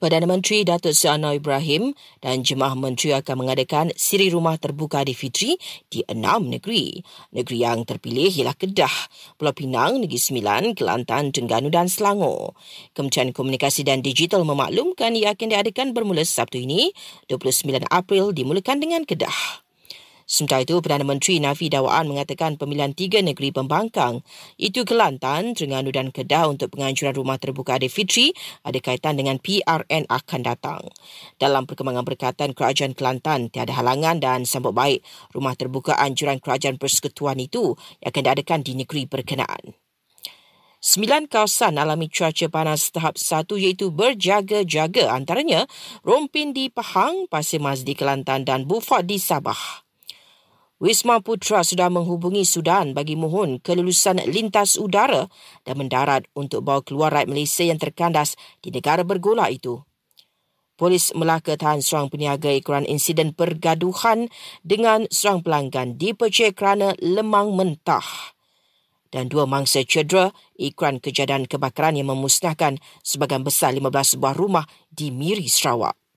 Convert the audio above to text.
Perdana Menteri Datuk Seri Anwar Ibrahim dan Jemaah Menteri akan mengadakan siri rumah terbuka di Fitri di enam negeri. Negeri yang terpilih ialah Kedah, Pulau Pinang, Negeri Sembilan, Kelantan, Terengganu dan Selangor. Kementerian Komunikasi dan Digital memaklumkan ia akan diadakan bermula Sabtu ini, 29 April dimulakan dengan Kedah. Sementara itu, Perdana Menteri Nafi Dawaan mengatakan pemilihan tiga negeri pembangkang, itu Kelantan, Terengganu dan Kedah untuk penganjuran rumah terbuka Adi Fitri ada kaitan dengan PRN akan datang. Dalam perkembangan berkaitan Kerajaan Kelantan, tiada halangan dan sambut baik rumah terbuka anjuran Kerajaan Persekutuan itu yang akan diadakan di negeri berkenaan. Sembilan kawasan alami cuaca panas tahap satu iaitu berjaga-jaga antaranya Rompin di Pahang, Pasir Mas di Kelantan dan Bufat di Sabah. Wisma Putra sudah menghubungi Sudan bagi mohon kelulusan lintas udara dan mendarat untuk bawa keluar rakyat Malaysia yang terkandas di negara bergolak itu. Polis Melaka tahan seorang peniaga ikuran insiden pergaduhan dengan seorang pelanggan dipercayai kerana lemang mentah. Dan dua mangsa cedera ikuran kejadian kebakaran yang memusnahkan sebagian besar 15 buah rumah di Miri, Sarawak.